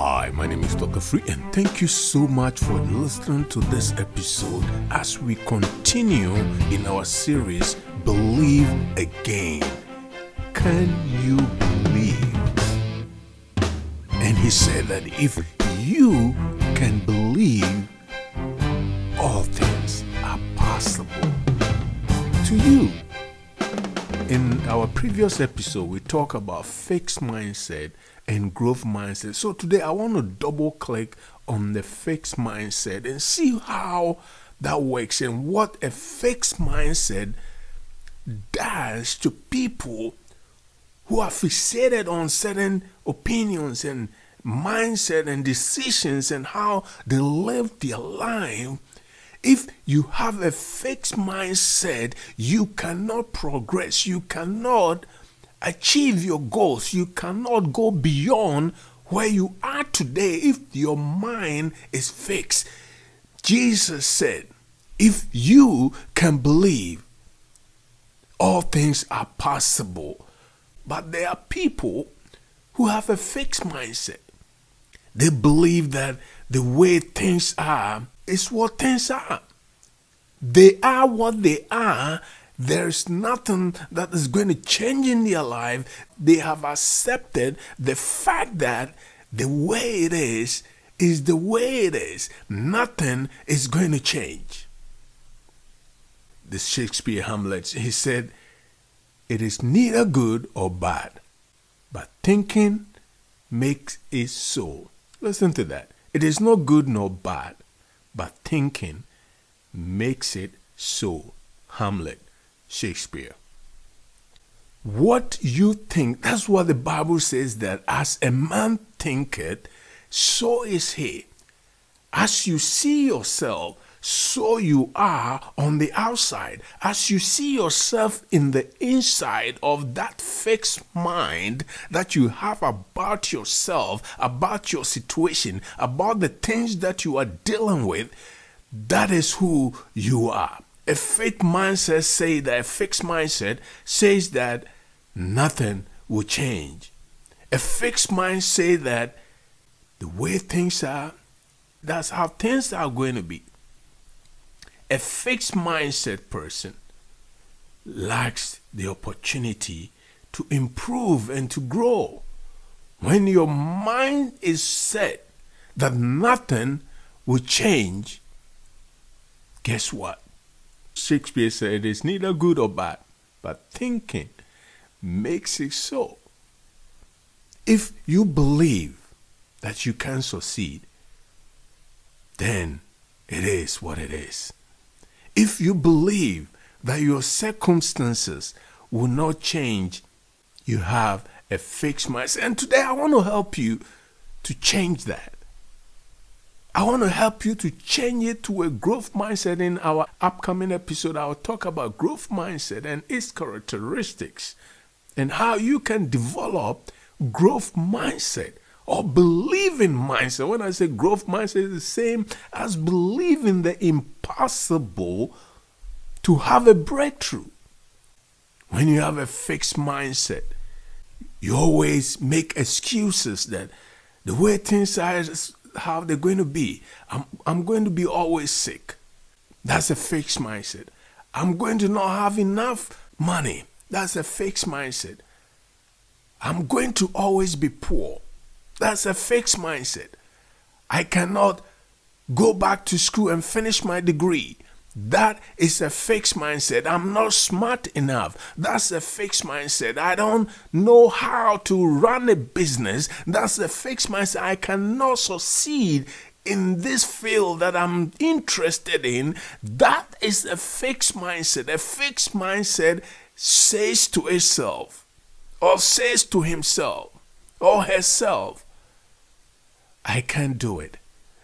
Hi, my name is Dr. Free, and thank you so much for listening to this episode as we continue in our series Believe Again. Can you believe? And he said that if you can believe, all things are possible to you. Previous episode, we talked about fixed mindset and growth mindset. So today I want to double click on the fixed mindset and see how that works and what a fixed mindset does to people who are fixated on certain opinions and mindset and decisions and how they live their life if you have a fixed mindset, you cannot progress. You cannot achieve your goals. You cannot go beyond where you are today if your mind is fixed. Jesus said, If you can believe, all things are possible. But there are people who have a fixed mindset. They believe that the way things are is what things are. They are what they are. There's nothing that is going to change in their life. They have accepted the fact that the way it is is the way it is. Nothing is going to change. The Shakespeare Hamlet, he said, It is neither good or bad, but thinking makes it so. Listen to that. It is not good nor bad, but thinking makes it so. Hamlet, Shakespeare. What you think, that's what the Bible says that as a man thinketh, so is he. As you see yourself, so you are on the outside. As you see yourself in the inside of that fixed mind that you have about yourself, about your situation, about the things that you are dealing with, that is who you are. A fixed mindset say that a fixed mindset says that nothing will change. A fixed mind say that the way things are, that's how things are going to be. A fixed mindset person lacks the opportunity to improve and to grow. When your mind is set that nothing will change, guess what? Shakespeare said it is neither good or bad, but thinking makes it so. If you believe that you can succeed, then it is what it is. If you believe that your circumstances will not change, you have a fixed mindset. And today I want to help you to change that. I want to help you to change it to a growth mindset. In our upcoming episode, I'll talk about growth mindset and its characteristics and how you can develop growth mindset or believing mindset. When I say growth mindset, it's the same as believing the impossible to have a breakthrough. When you have a fixed mindset, you always make excuses that the way things are how they're going to be. I'm, I'm going to be always sick. That's a fixed mindset. I'm going to not have enough money. That's a fixed mindset. I'm going to always be poor. That's a fixed mindset. I cannot go back to school and finish my degree. That is a fixed mindset. I'm not smart enough. That's a fixed mindset. I don't know how to run a business. That's a fixed mindset. I cannot succeed in this field that I'm interested in. That is a fixed mindset. A fixed mindset says to itself, or says to himself, or herself, I can't do it.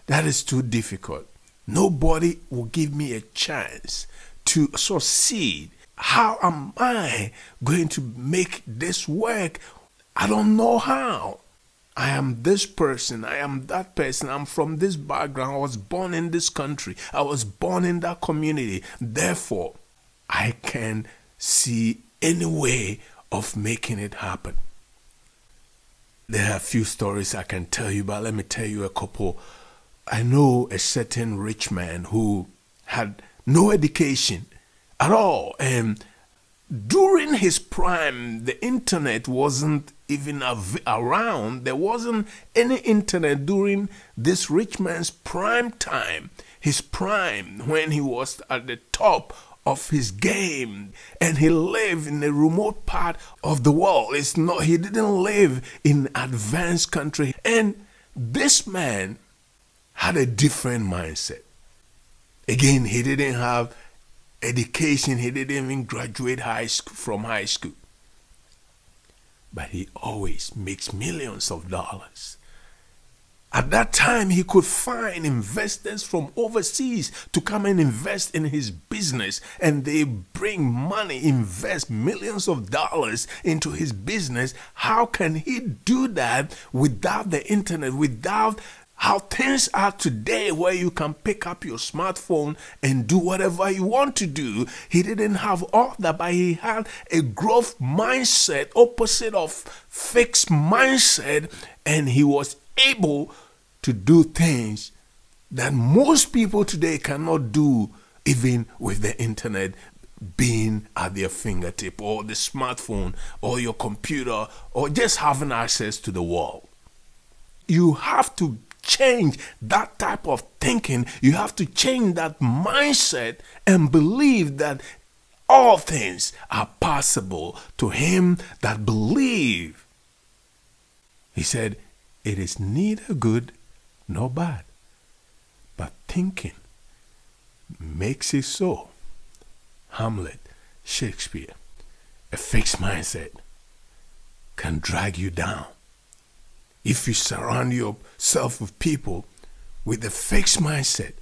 That is too difficult. Nobody will give me a chance to succeed. How am I going to make this work? I don't know how. I am this person, I am that person, I'm from this background, I was born in this country, I was born in that community. Therefore, I can see any way of making it happen. There are a few stories I can tell you, but let me tell you a couple. I know a certain rich man who had no education at all. And during his prime, the internet wasn't even av- around. There wasn't any internet during this rich man's prime time, his prime, when he was at the top of his game and he lived in a remote part of the world. It's not he didn't live in advanced country. And this man had a different mindset. Again he didn't have education. He didn't even graduate high school from high school. But he always makes millions of dollars at that time, he could find investors from overseas to come and invest in his business, and they bring money, invest millions of dollars into his business. How can he do that without the internet, without how things are today, where you can pick up your smartphone and do whatever you want to do. He didn't have all that, but he had a growth mindset, opposite of fixed mindset, and he was able to do things that most people today cannot do, even with the internet being at their fingertip, or the smartphone, or your computer, or just having access to the world. You have to change that type of thinking. You have to change that mindset and believe that all things are possible to him that believe. He said, It is neither good nor bad. But thinking makes it so. Hamlet, Shakespeare, a fixed mindset can drag you down. If you surround yourself with people with a fixed mindset,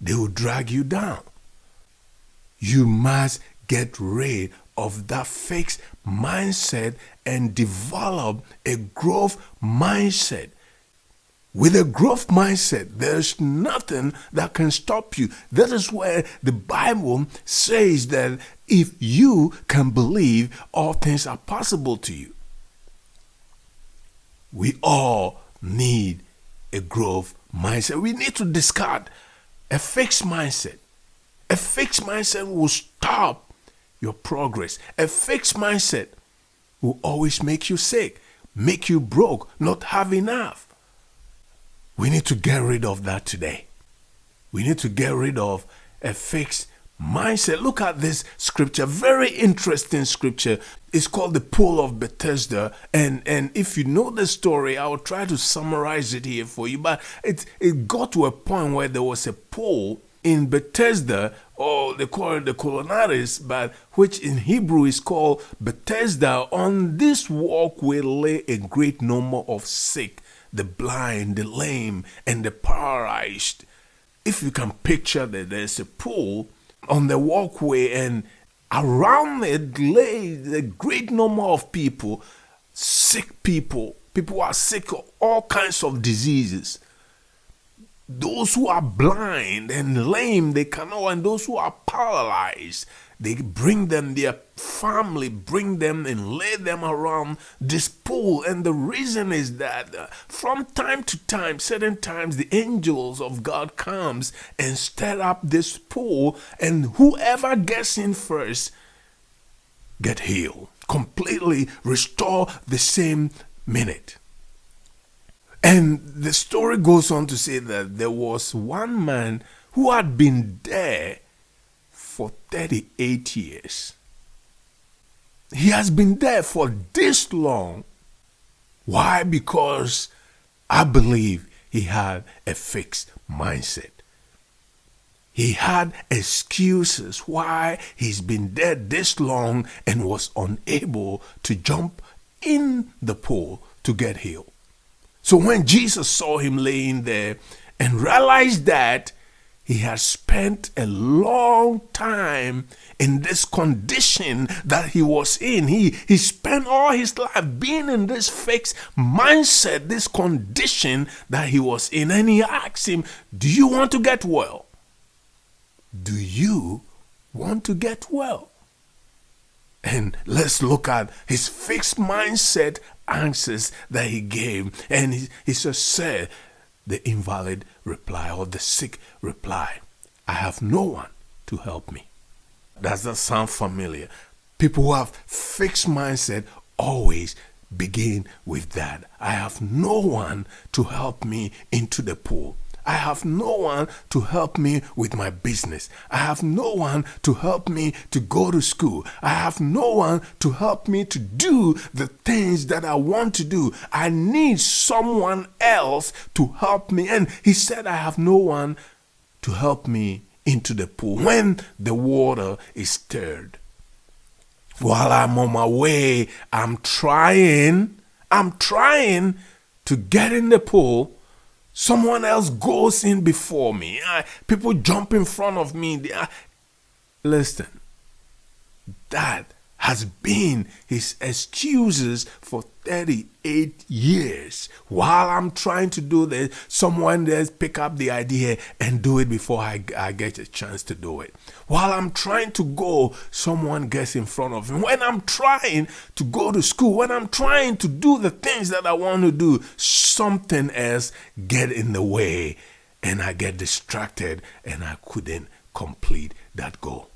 they will drag you down. You must get rid of that fixed mindset and develop a growth mindset with a growth mindset, there's nothing that can stop you. That is where the Bible says that if you can believe, all things are possible to you. We all need a growth mindset. We need to discard a fixed mindset. A fixed mindset will stop your progress. A fixed mindset will always make you sick, make you broke, not have enough. We need to get rid of that today. We need to get rid of a fixed mindset. Look at this scripture, very interesting scripture. It's called the Pool of Bethesda. And, and if you know the story, I will try to summarize it here for you. But it, it got to a point where there was a pool in Bethesda, or they call it the Colonnades, but which in Hebrew is called Bethesda. On this walk walkway lay a great number of sick the blind, the lame, and the paralyzed. If you can picture that there's a pool on the walkway and around it lay a great number of people, sick people, people who are sick of all kinds of diseases. Those who are blind and lame, they cannot, and those who are paralyzed, they bring them, their family, bring them and lay them around this pool. And the reason is that uh, from time to time, certain times, the angels of God comes and stir up this pool, and whoever gets in first get healed, completely restore the same minute. And the story goes on to say that there was one man who had been there for 38 years. He has been there for this long. Why? Because I believe he had a fixed mindset. He had excuses why he's been dead this long and was unable to jump in the pool to get healed. So when Jesus saw him laying there and realized that he has spent a long time in this condition that he was in. He, he spent all his life being in this fixed mindset, this condition that he was in. And he asked him, Do you want to get well? Do you want to get well? And let's look at his fixed mindset answers that he gave. And he, he just said, the invalid reply or the sick reply, I have no one to help me. Does that sound familiar? People who have fixed mindset always begin with that. I have no one to help me into the pool. I have no one to help me with my business. I have no one to help me to go to school. I have no one to help me to do the things that I want to do. I need someone else to help me. And he said, I have no one to help me into the pool when the water is stirred. While I'm on my way, I'm trying, I'm trying to get in the pool Someone else goes in before me. Ah, people jump in front of me. Ah, listen, that has been his excuses for 38 years. While I'm trying to do this, someone else pick up the idea and do it before I, I get a chance to do it. While I'm trying to go, someone gets in front of me. When I'm trying to go to school, when I'm trying to do the things that I want to do, something else get in the way and I get distracted and I couldn't complete that goal.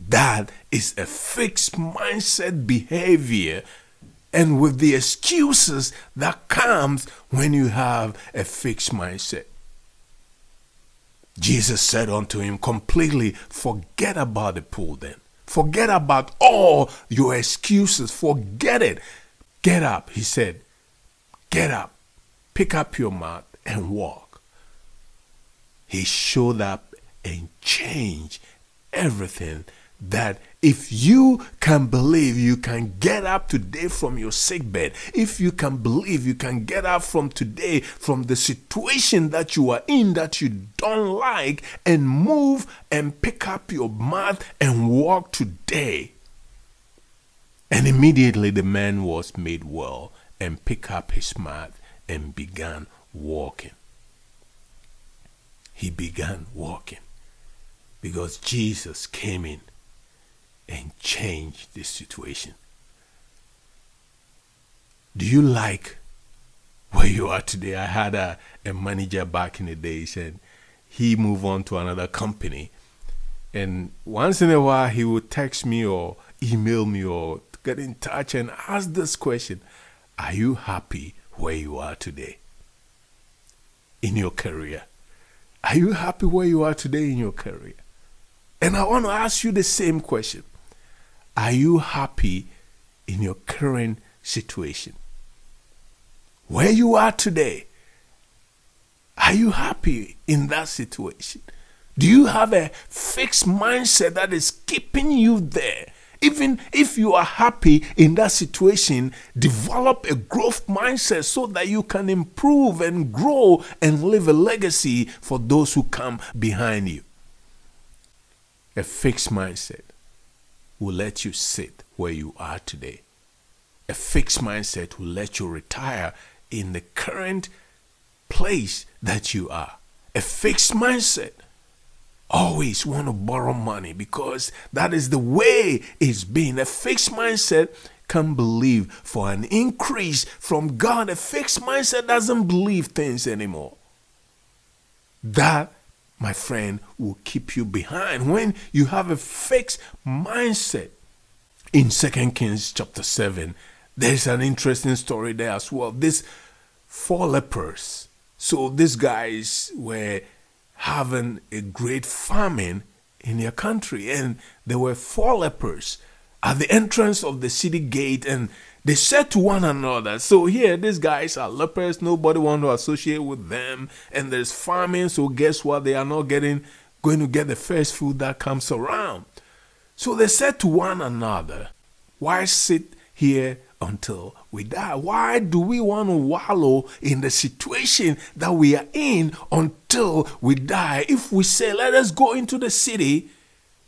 That is a fixed mindset behavior and with the excuses that comes when you have a fixed mindset. Jesus said unto him, completely forget about the pool then. Forget about all your excuses. Forget it. Get up, he said. Get up, pick up your mat, and walk. He showed up and changed everything that if you can believe you can get up today from your sick bed, if you can believe you can get up from today from the situation that you are in that you don't like and move and pick up your mat and walk today. And immediately the man was made well and picked up his mat and began walking. He began walking because Jesus came in and change this situation. Do you like where you are today? I had a, a manager back in the days and he moved on to another company. And once in a while, he would text me or email me or get in touch and ask this question Are you happy where you are today in your career? Are you happy where you are today in your career? And I want to ask you the same question are you happy in your current situation? Where you are today, are you happy in that situation? Do you have a fixed mindset that is keeping you there? Even if you are happy in that situation, develop a growth mindset so that you can improve and grow and leave a legacy for those who come behind you. A fixed mindset will let you sit where you are today. A fixed mindset will let you retire in the current place that you are. A fixed mindset always want to borrow money because that is the way it's been. A fixed mindset can believe for an increase from God. A fixed mindset doesn't believe things anymore. That my friend, will keep you behind when you have a fixed mindset. In Second Kings chapter 7, there's an interesting story there as well. These four lepers. So these guys were having a great famine in their country, and there were four lepers at the entrance of the city gate, and they said to one another, So here, these guys are lepers, nobody want to associate with them, and there's famine, so guess what? They are not getting going to get the first food that comes around. So they said to one another, Why sit here until we die? Why do we want to wallow in the situation that we are in until we die? If we say, Let us go into the city,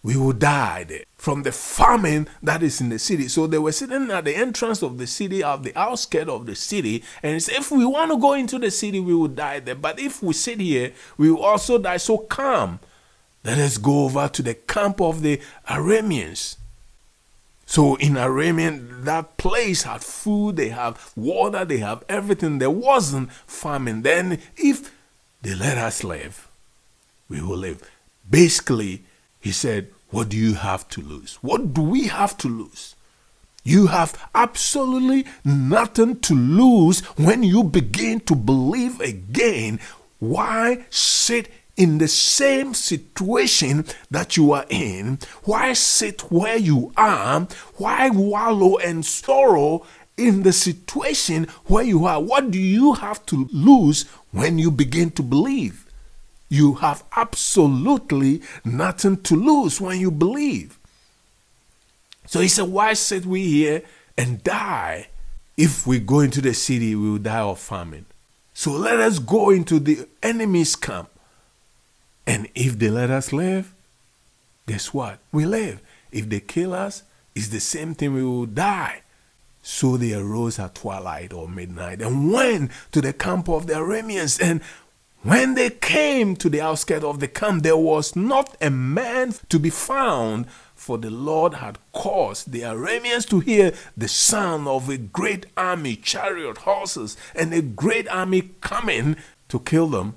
we will die there from the famine that is in the city. So they were sitting at the entrance of the city, at the outskirts of the city, and said, if we want to go into the city, we will die there. But if we sit here, we will also die. So come, let us go over to the camp of the Arameans. So in Aramean, that place had food, they have water, they have everything. There wasn't famine. Then if they let us live, we will live. Basically, he said, What do you have to lose? What do we have to lose? You have absolutely nothing to lose when you begin to believe again. Why sit in the same situation that you are in? Why sit where you are? Why wallow and sorrow in the situation where you are? What do you have to lose when you begin to believe? You have absolutely nothing to lose when you believe. So he said, Why sit we here and die? If we go into the city, we will die of famine. So let us go into the enemy's camp. And if they let us live, guess what? We live. If they kill us, it's the same thing, we will die. So they arose at twilight or midnight and went to the camp of the Arameans. And when they came to the outskirts of the camp, there was not a man to be found, for the Lord had caused the Arameans to hear the sound of a great army, chariot, horses, and a great army coming to kill them,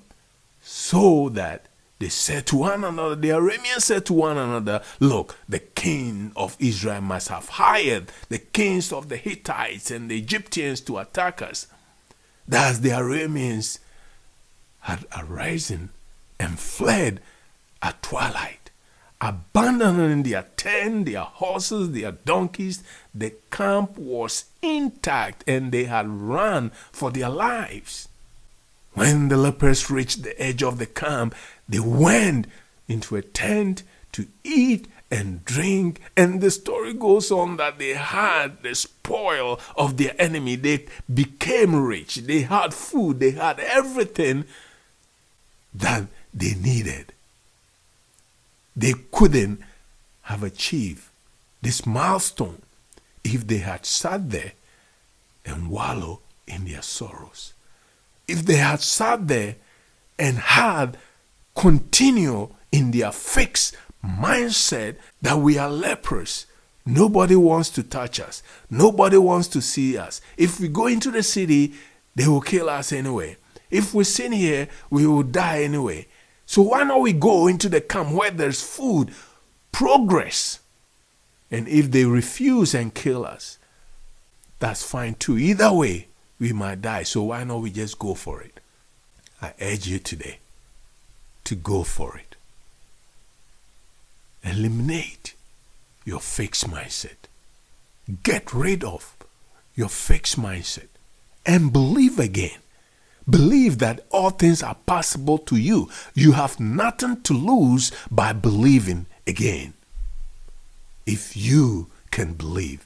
so that they said to one another, the Arameans said to one another, Look, the king of Israel must have hired the kings of the Hittites and the Egyptians to attack us. Thus the Arameans had arisen and fled at twilight, abandoning their tent, their horses, their donkeys. The camp was intact and they had run for their lives. When the lepers reached the edge of the camp, they went into a tent to eat and drink. And the story goes on that they had the spoil of their enemy. They became rich. They had food. They had everything that they needed. They couldn't have achieved this milestone if they had sat there and wallow in their sorrows. If they had sat there and had continued in their fixed mindset that we are lepers. Nobody wants to touch us. Nobody wants to see us. If we go into the city, they will kill us anyway. If we sin here, we will die anyway. So why not we go into the camp where there's food, progress? And if they refuse and kill us, that's fine too. Either way, we might die. So why not we just go for it? I urge you today to go for it. Eliminate your fixed mindset. Get rid of your fixed mindset and believe again. Believe that all things are possible to you. You have nothing to lose by believing again. If you can believe,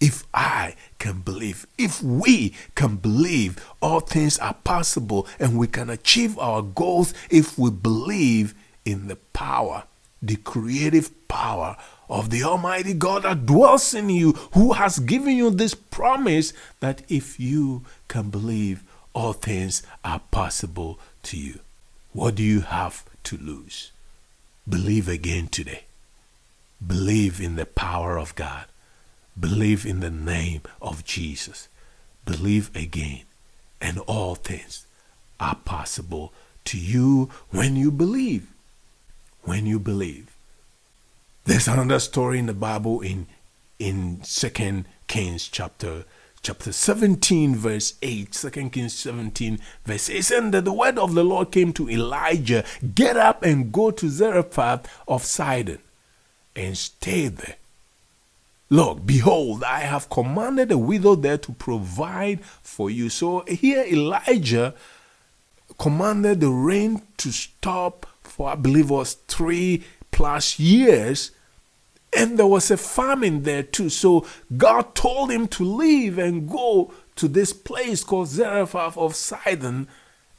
if I can believe, if we can believe, all things are possible and we can achieve our goals if we believe in the power, the creative power of the Almighty God that dwells in you, who has given you this promise that if you can believe, all things are possible to you. What do you have to lose? Believe again today. Believe in the power of God. Believe in the name of Jesus. Believe again, and all things are possible to you when you believe. When you believe. There's another story in the Bible in in Second Kings chapter chapter 17 verse 8 2 kings 17 verse 8 and that the word of the lord came to elijah get up and go to zarephath of sidon and stay there Look, behold, I have commanded a widow there to provide for you. So here Elijah commanded the rain to stop for, I believe, was three plus years. And there was a famine there too. So God told him to leave and go to this place called Zarephath of Sidon.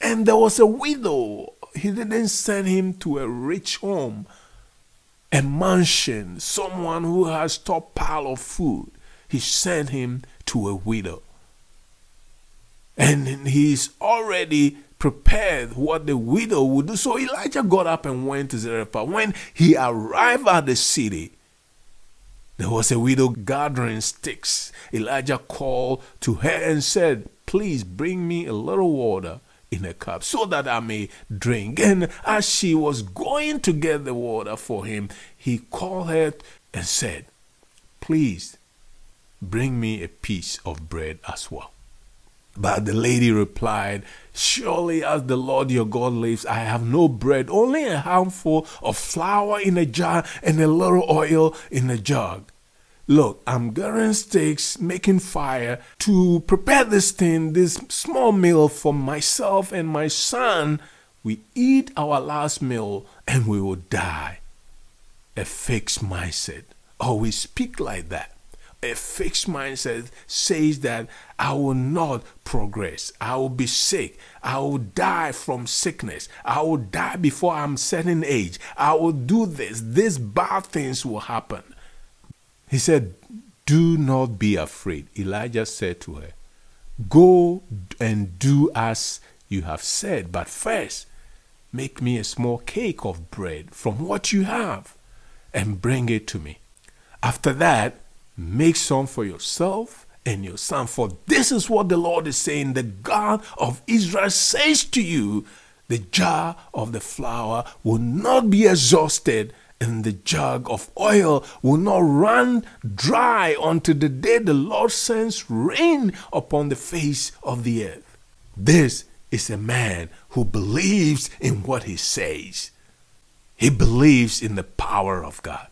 And there was a widow. He didn't send him to a rich home and mansion, someone who has top pile of food. He sent him to a widow. And he's already prepared what the widow would do. So Elijah got up and went to Zarephath. When he arrived at the city, There was a widow gathering sticks. Elijah called to her and said, Please bring me a little water in a cup so that I may drink. And as she was going to get the water for him, he called her and said, Please bring me a piece of bread as well. But the lady replied, Surely as the Lord your God lives, I have no bread, only a handful of flour in a jar and a little oil in a jug. Look, I'm gathering sticks, making fire to prepare this thing, this small meal for myself and my son. We eat our last meal and we will die. A fixed mindset. Always speak like that a fixed mindset says that I will not progress. I will be sick. I will die from sickness. I will die before I'm certain age. I will do this. These bad things will happen. He said, Do not be afraid. Elijah said to her, Go and do as you have said, but first make me a small cake of bread from what you have and bring it to me. After that, Make some for yourself and your son. For this is what the Lord is saying the God of Israel says to you the jar of the flour will not be exhausted, and the jug of oil will not run dry until the day the Lord sends rain upon the face of the earth. This is a man who believes in what he says. He believes in the power of God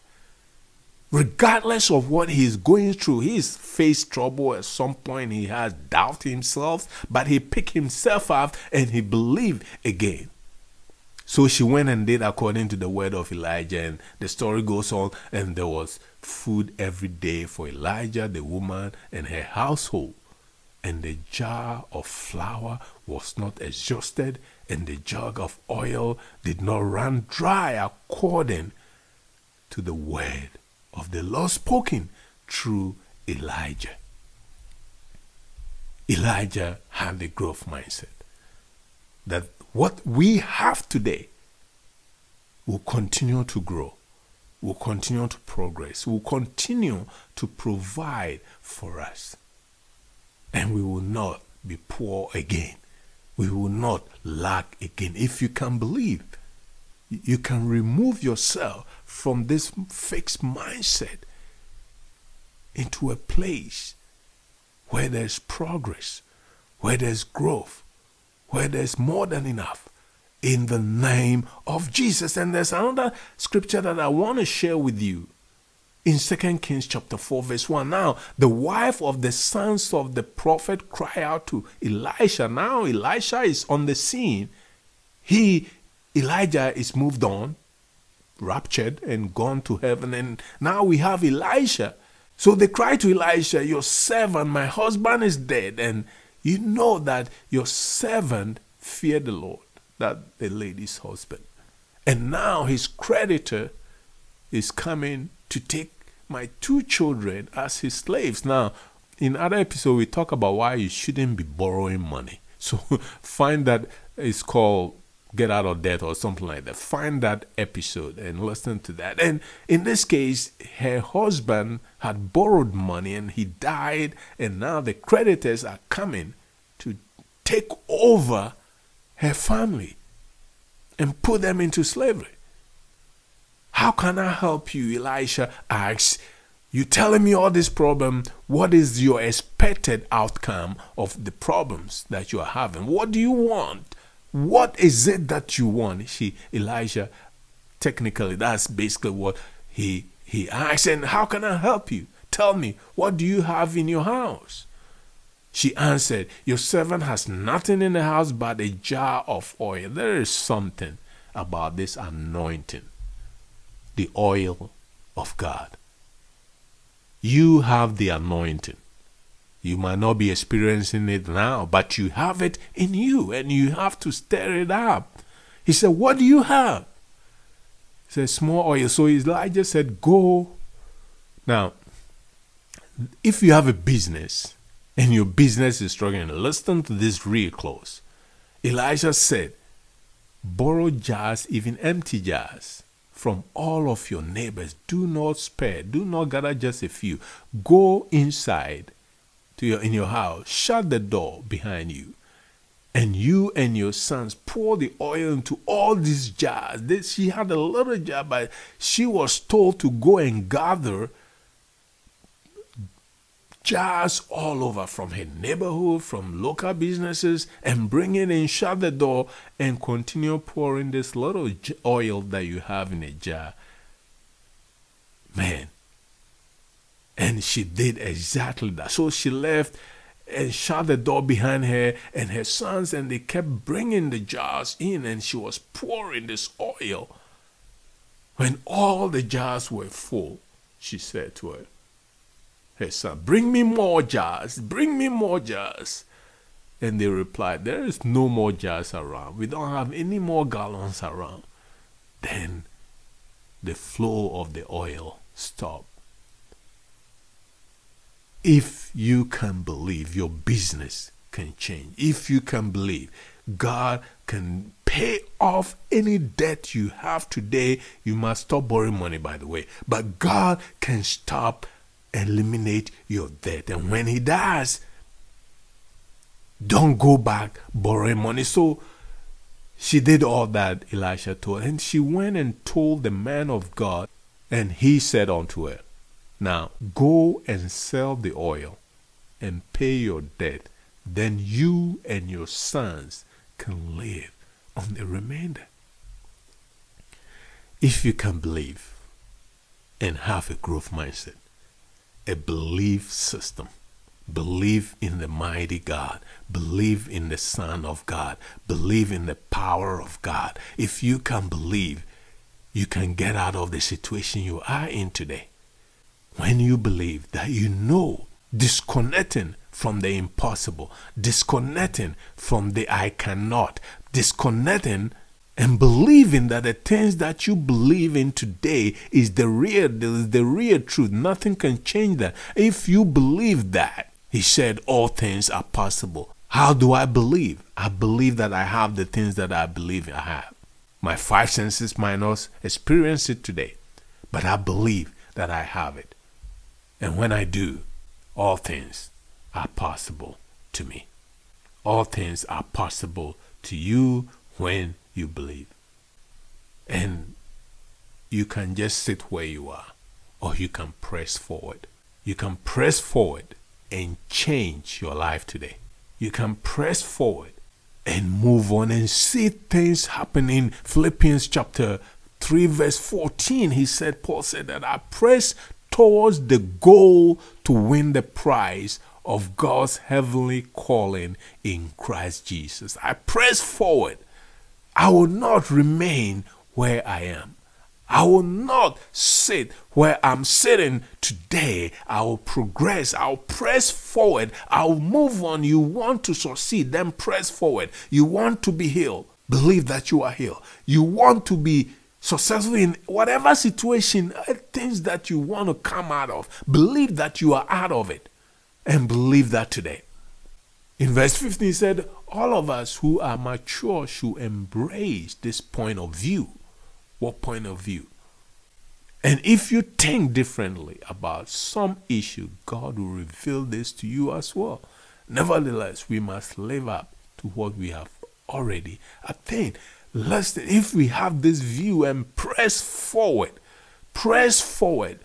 regardless of what he's going through, he's faced trouble at some point. He has doubt himself, but he picked himself up and he believed again. So she went and did according to the word of Elijah, and the story goes on. And there was food every day for Elijah, the woman, and her household. And the jar of flour was not exhausted, and the jug of oil did not run dry according to the word of the Lord spoken through Elijah. Elijah had the growth mindset that what we have today will continue to grow, will continue to progress, will continue to provide for us. And we will not be poor again. We will not lack again. If you can believe, you can remove yourself from this fixed mindset into a place where there's progress, where there's growth, where there's more than enough in the name of Jesus. And there's another scripture that I want to share with you in 2 Kings chapter 4 verse 1. Now, the wife of the sons of the prophet cry out to Elisha. Now Elisha is on the scene. He Elijah is moved on raptured and gone to heaven. And now we have Elisha. So they cry to Elisha, Your servant, my husband is dead. And you know that your servant feared the Lord, that the lady's husband. And now his creditor is coming to take my two children as his slaves. Now, in other episode, we talk about why you shouldn't be borrowing money. So find that it's called get out of debt or something like that. Find that episode and listen to that. And in this case, her husband had borrowed money and he died, and now the creditors are coming to take over her family and put them into slavery. How can I help you? Elisha asks. You telling me all this problem, what is your expected outcome of the problems that you are having? What do you want? What is it that you want? She Elijah technically that's basically what he he asked and how can I help you? Tell me, what do you have in your house? She answered, Your servant has nothing in the house but a jar of oil. There is something about this anointing, the oil of God. You have the anointing. You might not be experiencing it now, but you have it in you and you have to stir it up. He said, What do you have? He said, Small oil. So Elijah said, Go. Now, if you have a business and your business is struggling, listen to this real close. Elijah said, Borrow jars, even empty jars, from all of your neighbors. Do not spare. Do not gather just a few. Go inside to your in your house. Shut the door behind you. And you and your sons pour the oil into all these jars. This, she had a little jar, but she was told to go and gather jars all over from her neighborhood, from local businesses, and bring it in, shut the door, and continue pouring this little oil that you have in a jar. Man. And she did exactly that. So she left and shut the door behind her and her sons, and they kept bringing the jars in, and she was pouring this oil. When all the jars were full, she said to her, her son, Bring me more jars, bring me more jars. And they replied, There is no more jars around. We don't have any more gallons around. Then the flow of the oil stopped. If you can believe, your business can change. If you can believe, God can pay off any debt you have today. You must stop borrowing money, by the way. But God can stop eliminate your debt. And when he does, don't go back borrowing money. So she did all that Elisha told. And she went and told the man of God, and he said unto her, Now go and sell the oil and pay your debt. Then you and your sons can live on the remainder. If you can believe and have a growth mindset, a belief system. Believe in the mighty God. Believe in the Son of God. Believe in the power of God. If you can believe, you can get out of the situation you are in today. When you believe that you know, disconnecting from the impossible, disconnecting from the I cannot, disconnecting and believing that the things that you believe in today is the real is the real truth. Nothing can change that. If you believe that he said all things are possible. How do i believe? I believe that i have the things that i believe i have. My five senses not experience it today but i believe that i have it and when i do all things are possible to me all things are possible to you when you believe. And you can just sit where you are, or you can press forward. You can press forward and change your life today. You can press forward and move on and see things happen in Philippians chapter 3, verse 14. He said, Paul said that I press towards the goal to win the prize of God's heavenly calling in Christ Jesus. I press forward I will not remain where I am. I will not sit where I'm sitting today. I will progress. I'll press forward. I'll move on. You want to succeed, then press forward. You want to be healed, believe that you are healed. You want to be successful in whatever situation, uh, things that you want to come out of, believe that you are out of it, and believe that today. In verse 15, he said, All of us who are mature should embrace this point of view. What point of view? And if you think differently about some issue, God will reveal this to you as well. Nevertheless, we must live up to what we have already attained. Lest if we have this view and press forward, press forward,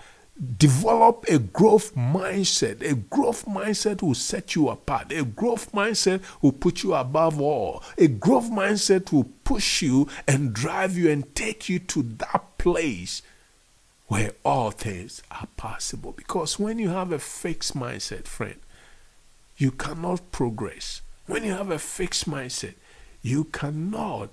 develop a growth mindset. A growth mindset will set you apart. A growth mindset will put you above all. A growth mindset will push you and drive you and take you to that place where all things are possible. Because when you have a fixed mindset, friend, you cannot progress. When you have a fixed mindset, you cannot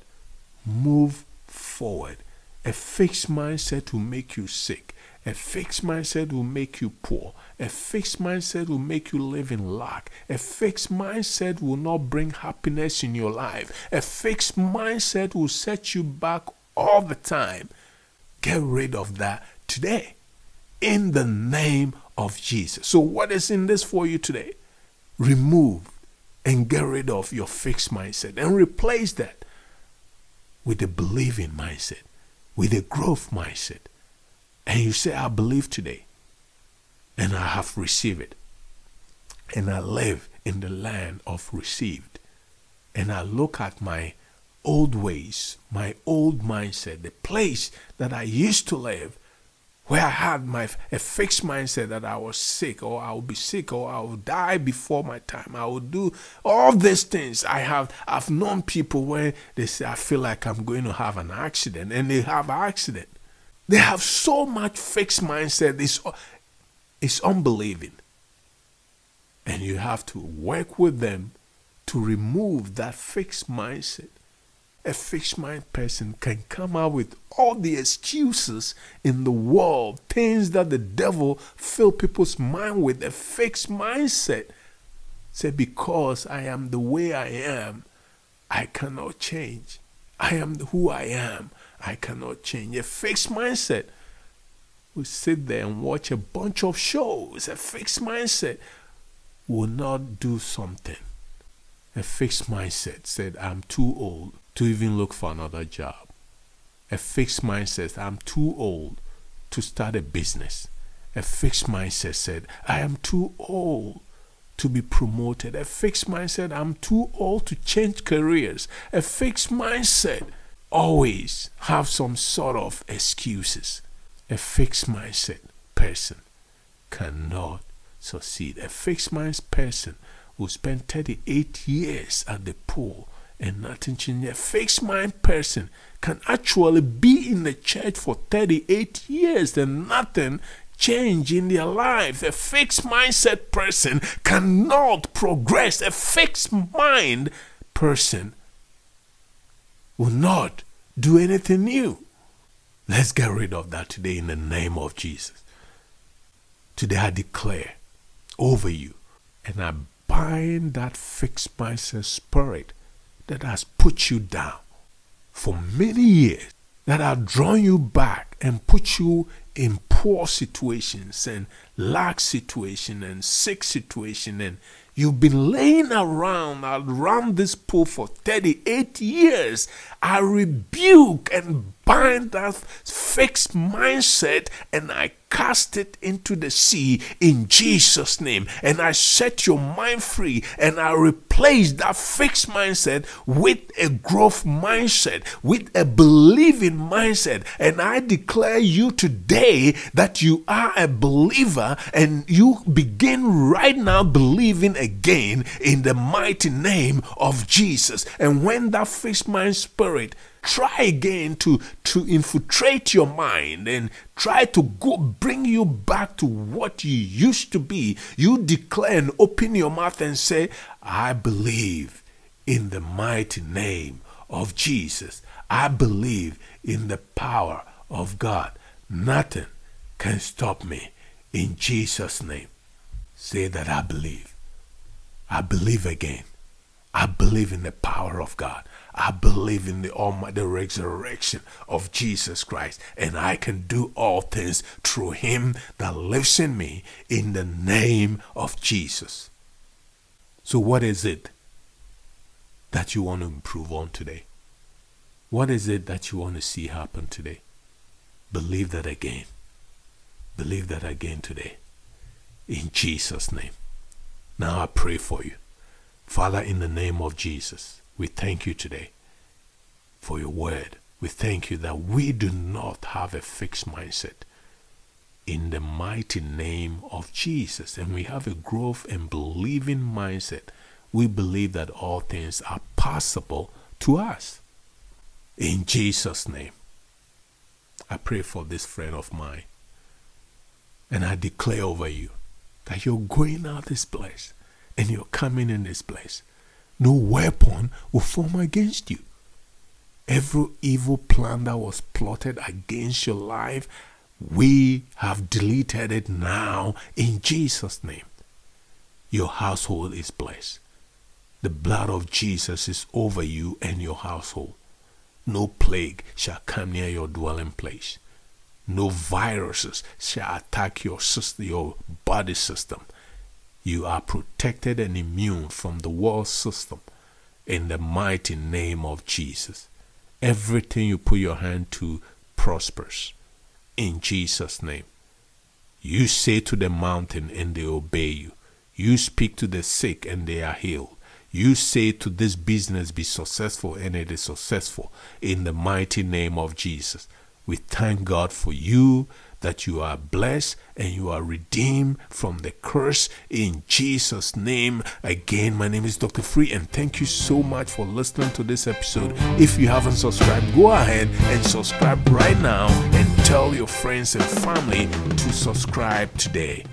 move forward. A fixed mindset will make you sick. A fixed mindset will make you poor. A fixed mindset will make you live in lack. A fixed mindset will not bring happiness in your life. A fixed mindset will set you back all the time. Get rid of that today in the name of Jesus. So, what is in this for you today? Remove and get rid of your fixed mindset and replace that with a believing mindset with a growth mindset. And you say, I believe today, and I have received it. And I live in the land of received. And I look at my old ways, my old mindset, the place that I used to live, where I had my a fixed mindset that I was sick or I would be sick or I would die before my time. I would do all these things. I have I've known people where they say I feel like I'm going to have an accident and they have an accident. They have so much fixed mindset. It's, it's unbelieving. And you have to work with them to remove that fixed mindset a fixed mind person can come out with all the excuses in the world, things that the devil fill people's mind with, a fixed mindset. Say, because I am the way I am, I cannot change. I am who I am, I cannot change. A fixed mindset. We sit there and watch a bunch of shows. A fixed mindset will not do something. A fixed mindset said, I'm too old to even look for another job. A fixed mindset, I'm too old to start a business. A fixed mindset said, I am too old to be promoted. A fixed mindset, I'm too old to change careers. A fixed mindset always have some sort of excuses. A fixed mindset person cannot succeed. A fixed mindset person will spent 38 years at the pool and nothing changes. A fixed mind person can actually be in the church for 38 years and nothing change in their life. A fixed mindset person cannot progress. A fixed mind person will not do anything new. Let's get rid of that today in the name of Jesus. Today I declare over you and I bind that fixed mindset spirit that has put you down for many years, that have drawn you back and put you in poor situations and lack situation and sick situation and You've been laying around around this pool for 38 years. I rebuke and bind that fixed mindset and I cast it into the sea in Jesus' name. And I set your mind free and I replace that fixed mindset with a growth mindset, with a believing mindset. And I declare you today that you are a believer and you begin right now believing again in the mighty name of Jesus. And when that fixed mind spirit try again to to infiltrate your mind and try to go bring you back to what you used to be. You declare and open your mouth and say i believe in the mighty name of jesus. I believe in the power of god. Nothing can stop me in jesus name. Say that i believe. I believe again i believe in the power of god I believe in the almighty resurrection of Jesus Christ, and I can do all things through him that lives in me in the name of Jesus. So, what is it that you want to improve on today? What is it that you want to see happen today? Believe that again. Believe that again today. In Jesus' name. Now I pray for you. Father, in the name of Jesus. We thank you today for your word. We thank you that we do not have a fixed mindset in the mighty name of Jesus. And we have a growth and believing mindset. We believe that all things are possible to us. In Jesus' name, I pray for this friend of mine. And I declare over you that you're going out this place and you're coming in this place no weapon will form against you. Every evil plan that was plotted against your life, we have deleted it now in Jesus' name. Your household is blessed. The blood of Jesus is over you and your household. No plague shall come near your dwelling place. No viruses shall attack your system, your body system. You are protected and immune from the world system in the mighty name of Jesus. Everything you put your hand to prospers. In Jesus' name. You say to the mountain and they obey you. You speak to the sick and they are healed. You say to this business, be successful, and it is successful in the mighty name of Jesus. We thank God for you that you are blessed and you are redeemed from the curse in Jesus' name. Again, my name is Dr. Free, and thank you so much for listening to this episode. If you haven't subscribed, go ahead and subscribe right now and tell your friends and family to subscribe today.